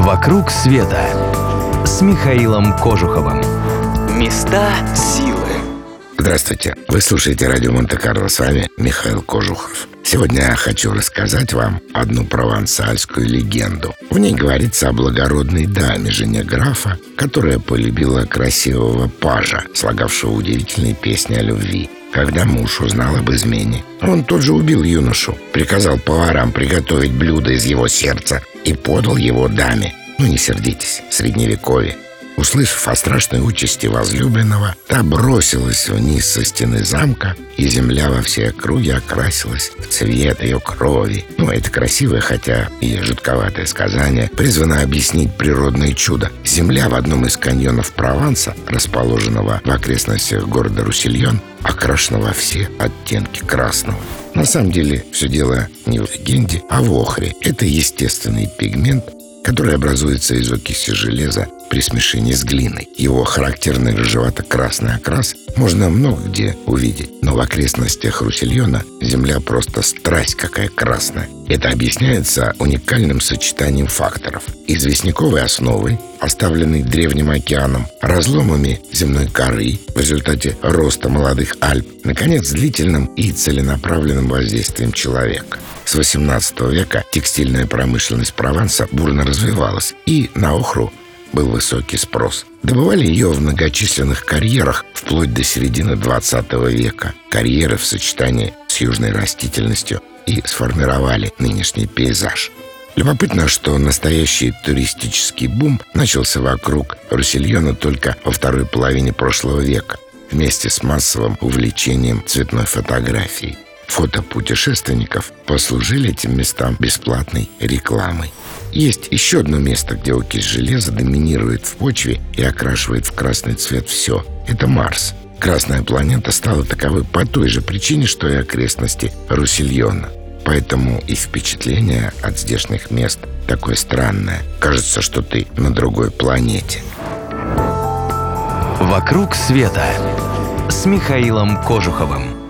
«Вокруг света» с Михаилом Кожуховым. Места силы. Здравствуйте, вы слушаете радио Монте-Карло, с вами Михаил Кожухов. Сегодня я хочу рассказать вам одну провансальскую легенду. В ней говорится о благородной даме, жене графа, которая полюбила красивого пажа, слагавшего удивительные песни о любви. Когда муж узнал об измене, он тут же убил юношу, приказал поварам приготовить блюдо из его сердца и подал его даме. Ну не сердитесь, средневековье. Услышав о страшной участи возлюбленного, та бросилась вниз со стены замка, и земля во всей округе окрасилась в цвет ее крови. Ну, это красивое, хотя и жутковатое сказание, призвано объяснить природное чудо. Земля в одном из каньонов Прованса, расположенного в окрестностях города Русильон, окрашена во все оттенки красного. На самом деле, все дело не в легенде, а в охре. Это естественный пигмент, который образуется из окиси железа при смешении с глиной. Его характерный рыжевато-красный окрас можно много где увидеть, но в окрестностях Русильона земля просто страсть какая красная. Это объясняется уникальным сочетанием факторов. Известняковой основой, оставленной Древним океаном, разломами земной коры в результате роста молодых Альп, наконец, длительным и целенаправленным воздействием человека. С XVIII века текстильная промышленность Прованса бурно развивалась, и на охру был высокий спрос. Добывали ее в многочисленных карьерах вплоть до середины 20 века. Карьеры в сочетании с южной растительностью и сформировали нынешний пейзаж. Любопытно, что настоящий туристический бум начался вокруг Руссельона только во второй половине прошлого века вместе с массовым увлечением цветной фотографией. Фото путешественников послужили этим местам бесплатной рекламой. Есть еще одно место, где окись железа доминирует в почве и окрашивает в красный цвет все. Это Марс. Красная планета стала таковой по той же причине, что и окрестности Руссельона. Поэтому и впечатление от здешних мест такое странное. Кажется, что ты на другой планете. «Вокруг света» с Михаилом Кожуховым.